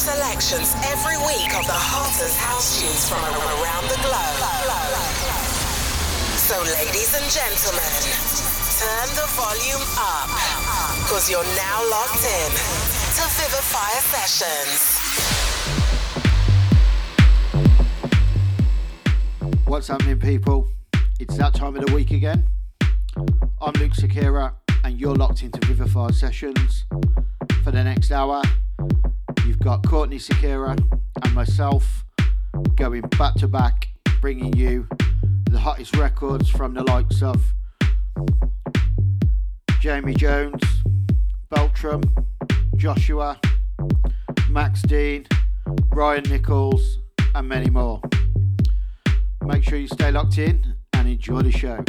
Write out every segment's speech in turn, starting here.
selections every week of the hottest house tunes from around the globe. So, ladies and gentlemen, turn the volume up, because you're now locked in to Vivifier Sessions. What's happening, people? It's that time of the week again. I'm Luke Sakira, and you're locked into Vivifier Sessions. For the next hour, got Courtney Sakira and myself going back to back, bringing you the hottest records from the likes of Jamie Jones, Beltram, Joshua, Max Dean, Ryan Nichols, and many more. Make sure you stay locked in and enjoy the show.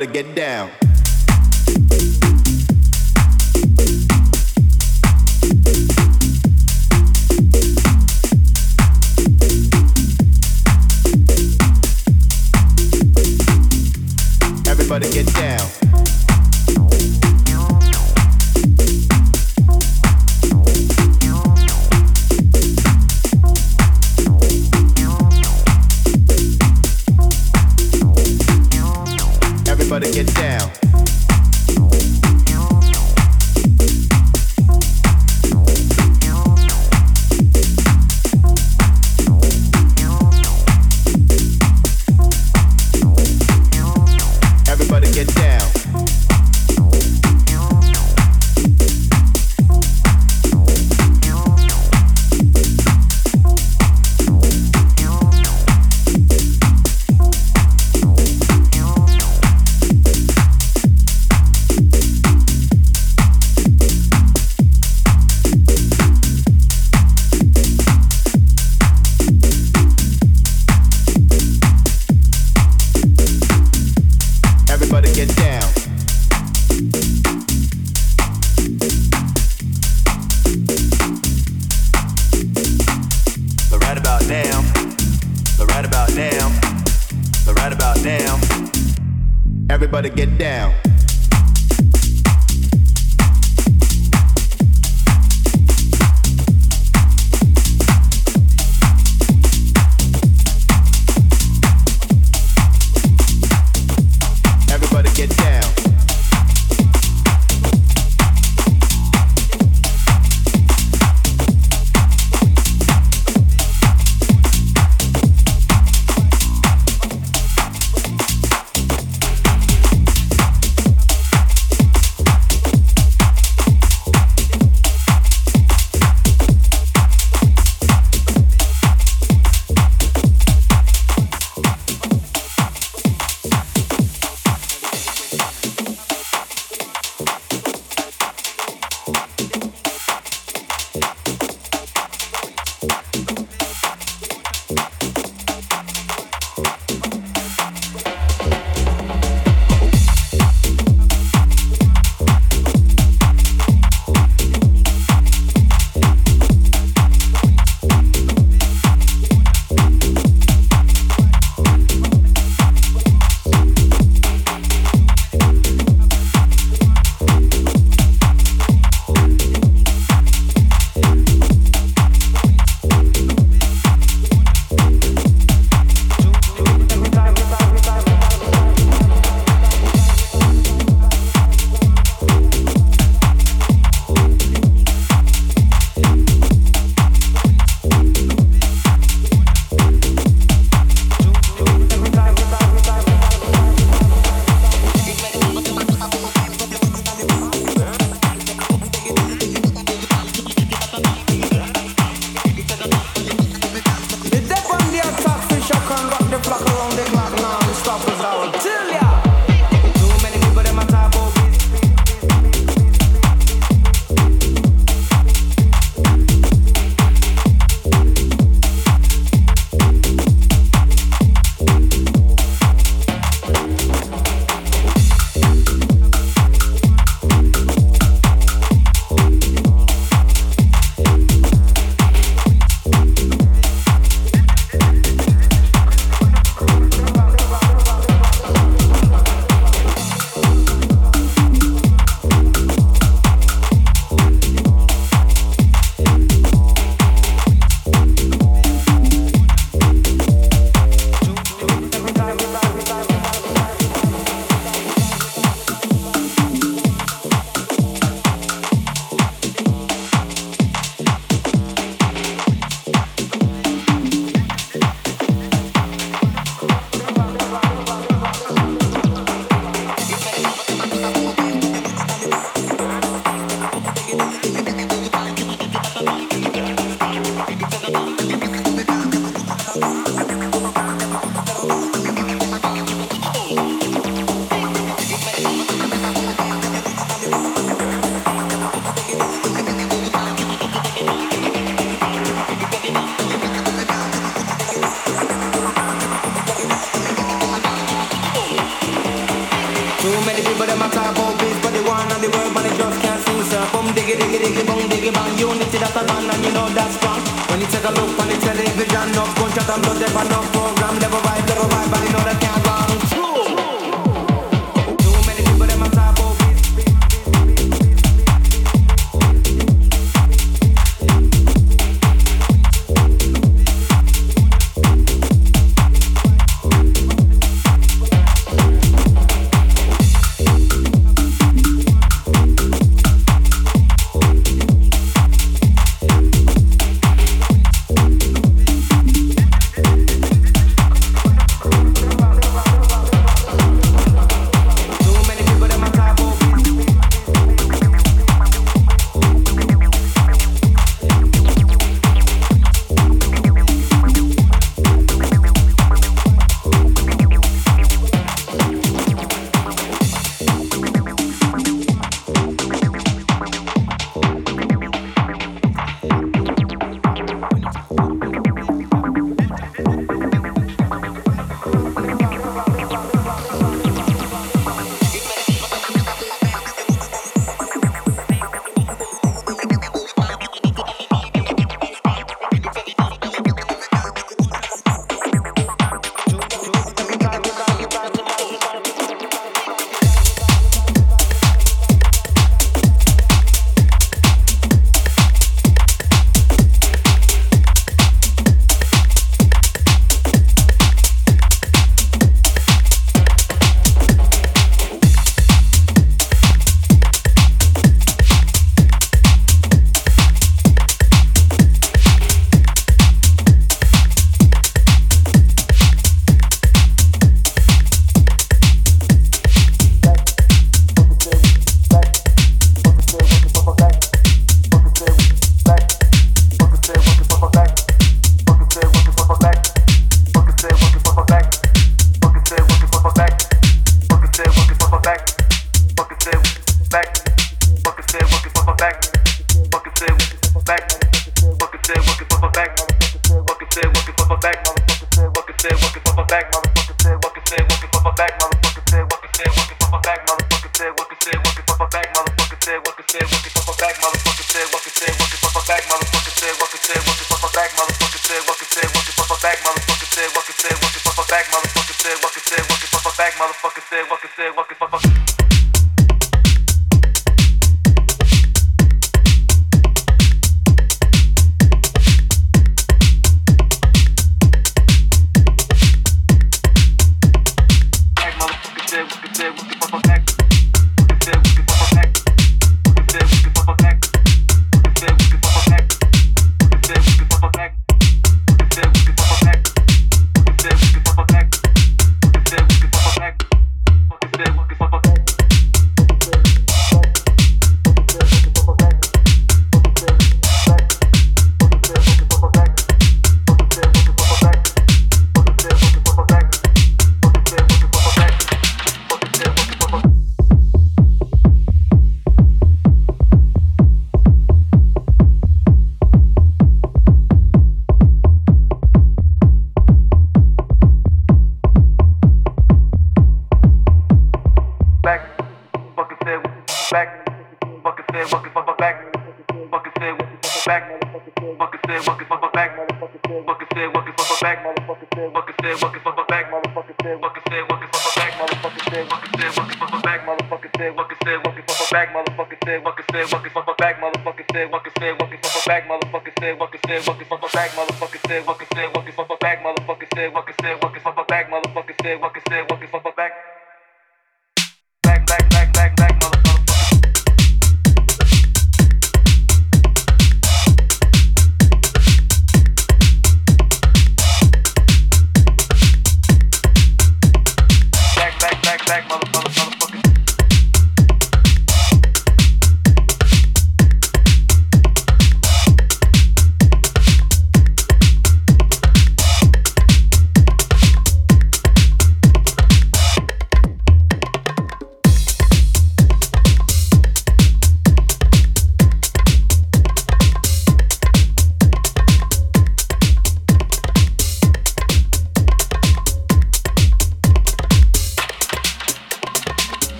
Everybody get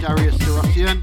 Darius Syrossian.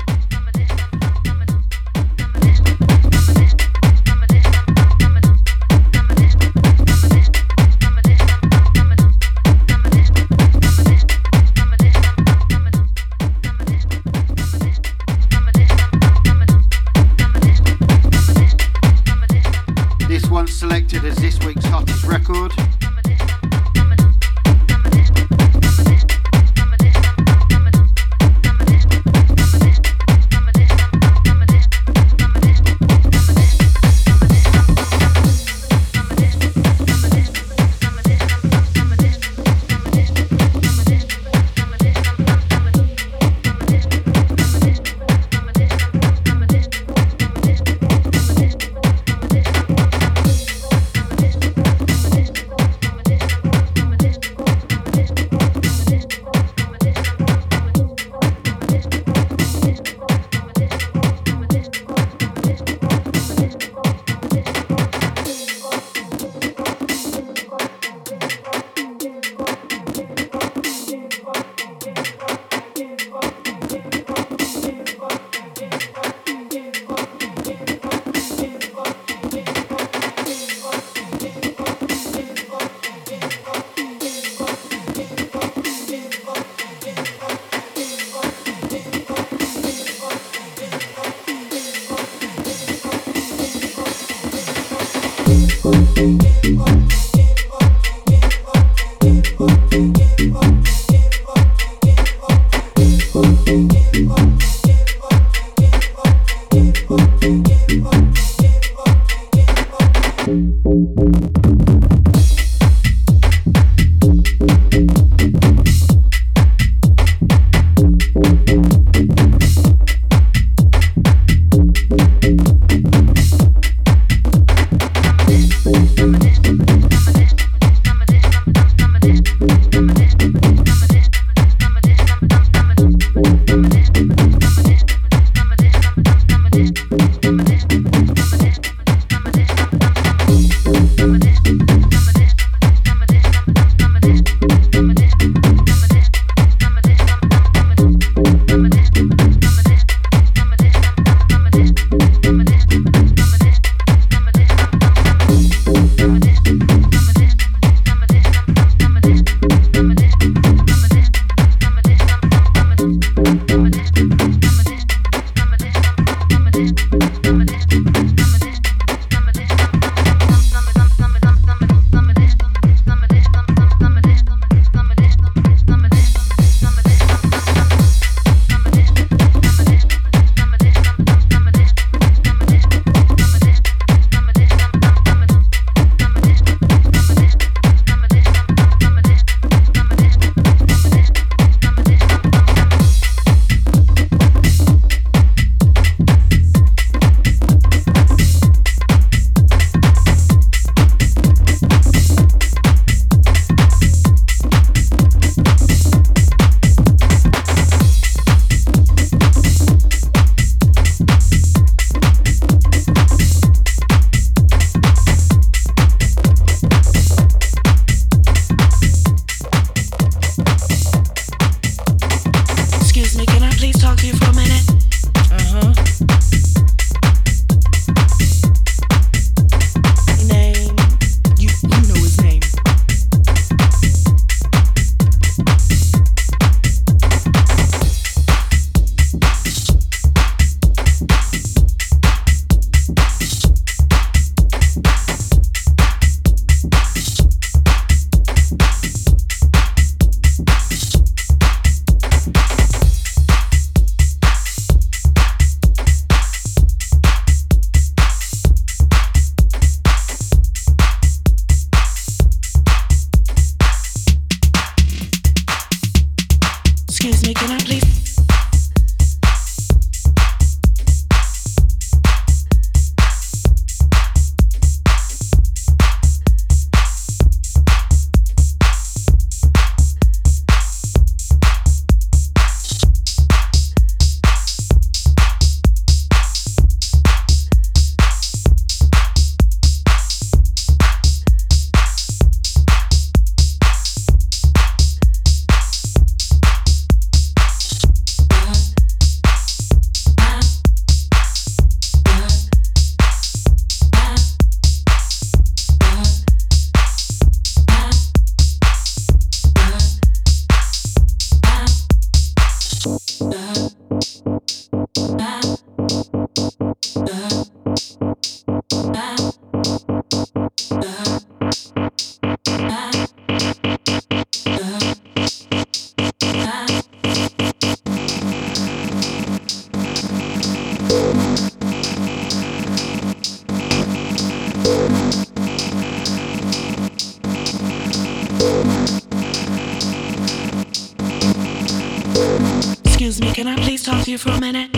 Excuse me, can I please talk to you for a minute?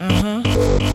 Uh huh.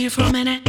you for a minute?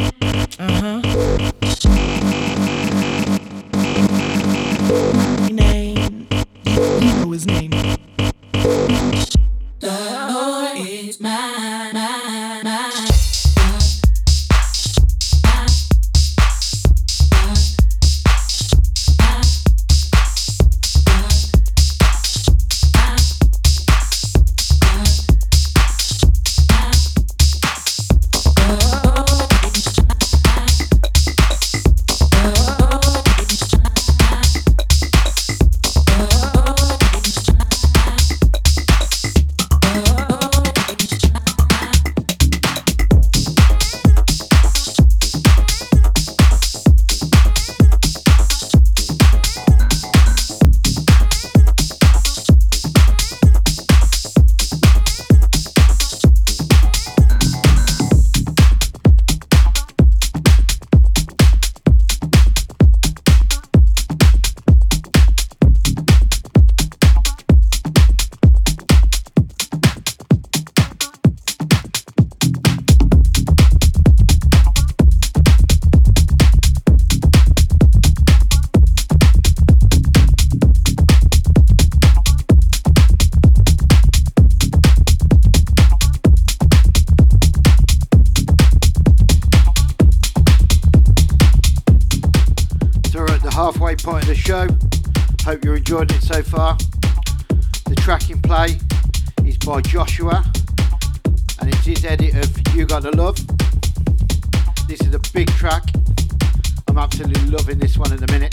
show. Hope you're enjoying it so far. The track in play is by Joshua and it's his edit of You Gotta Love. This is a big track. I'm absolutely loving this one at the minute.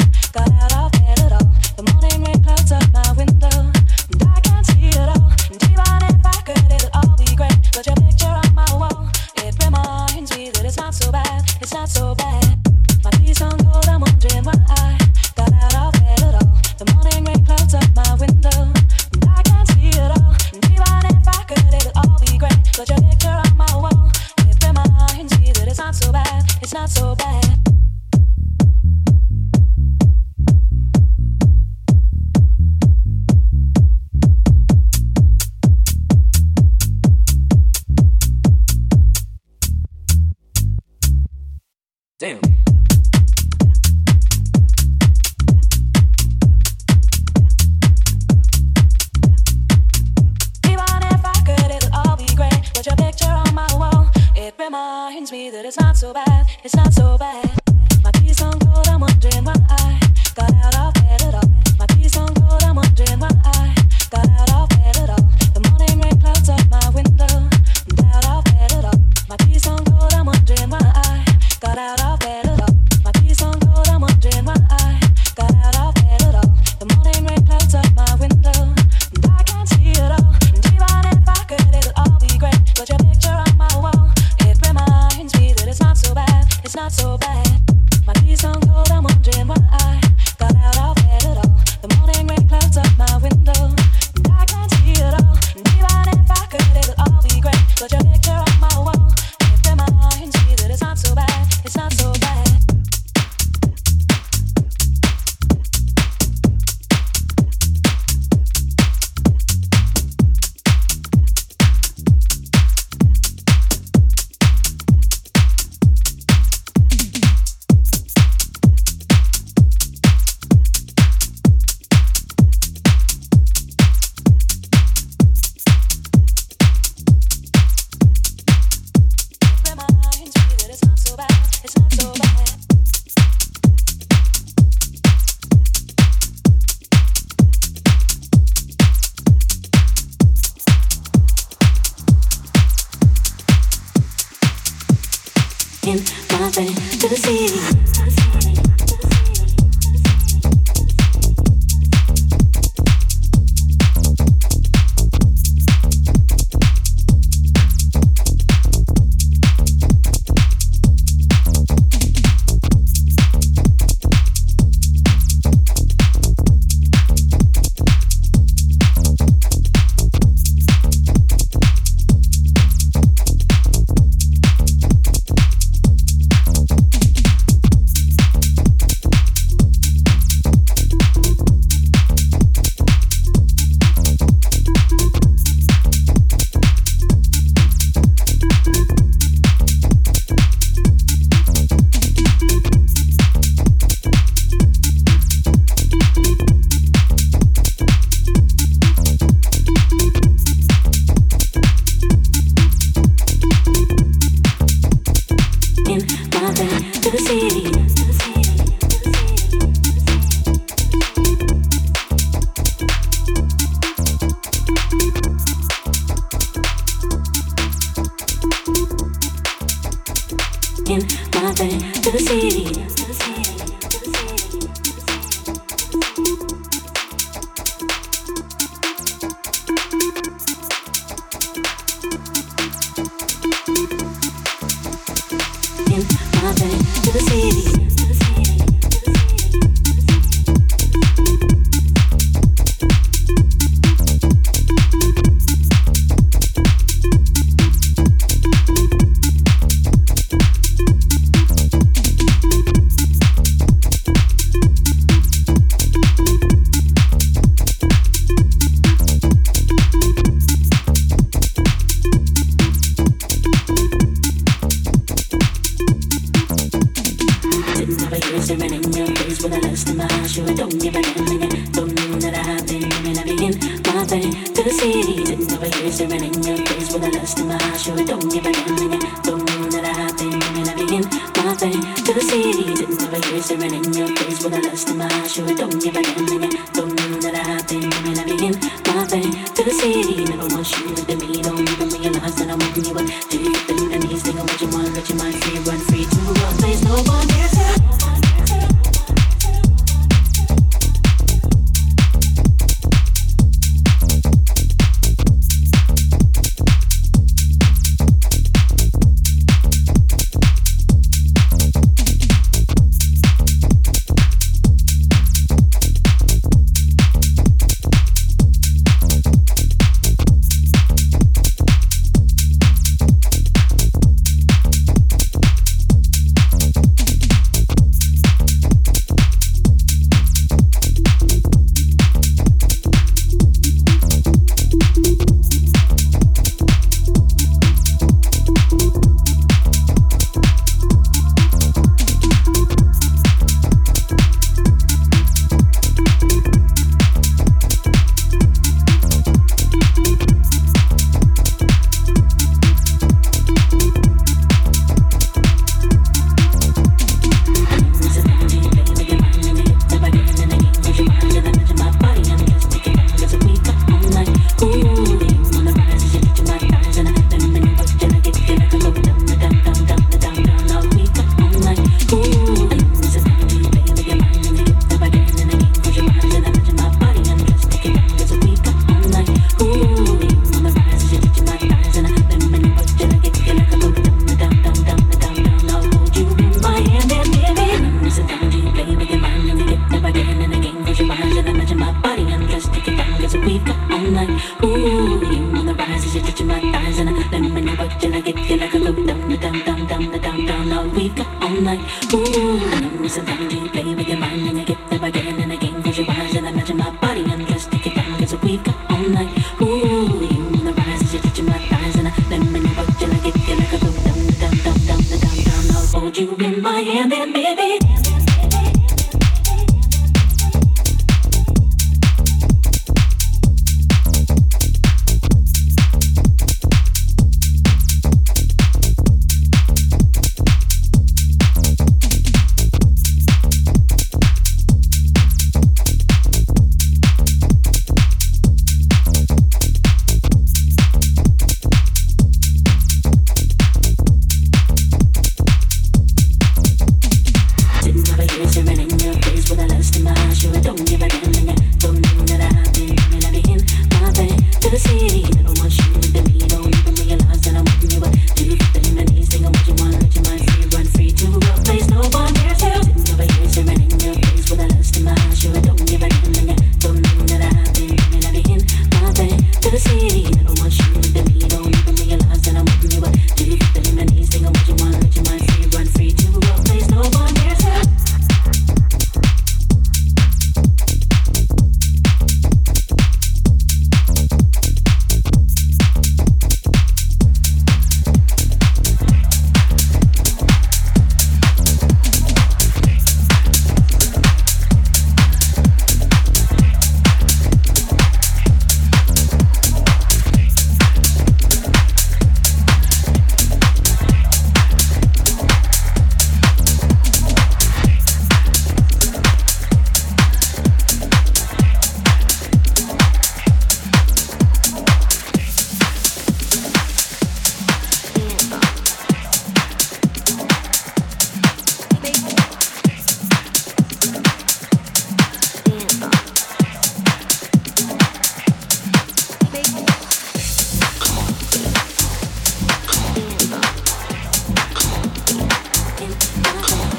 so bad, it's not so bad.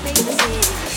baby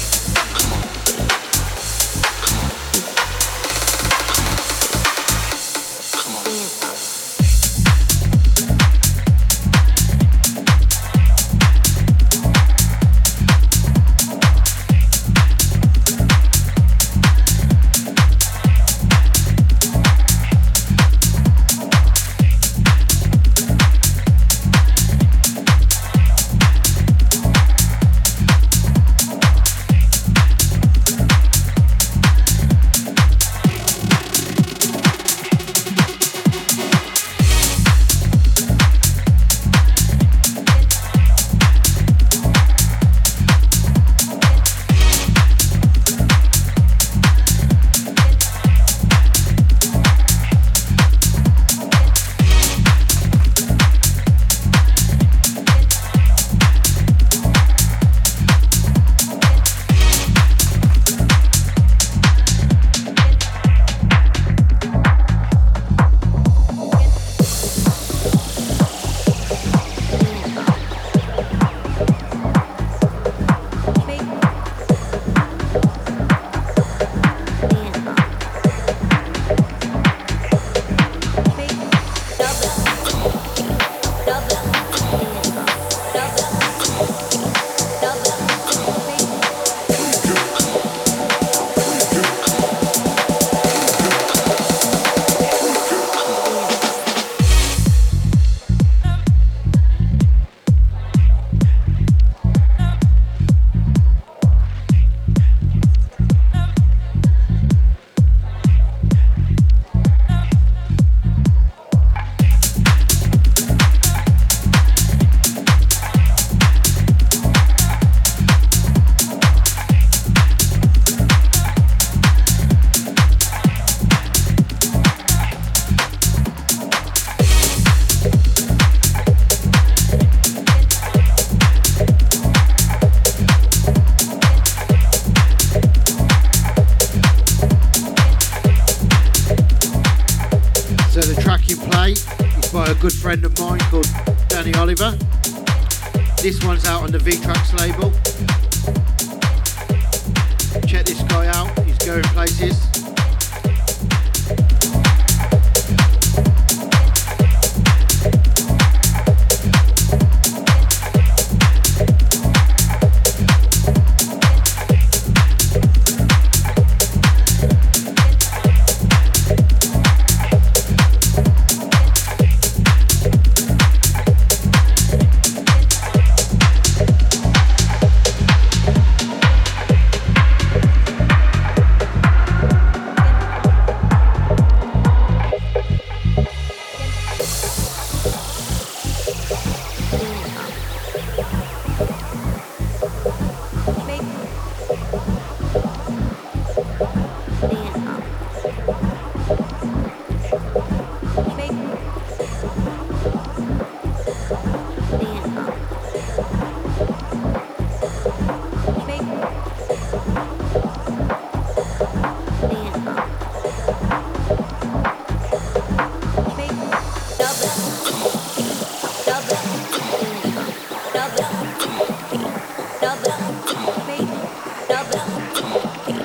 思って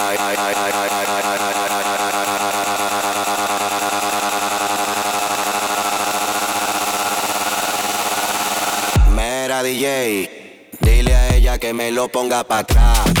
me lo ponga para atrás.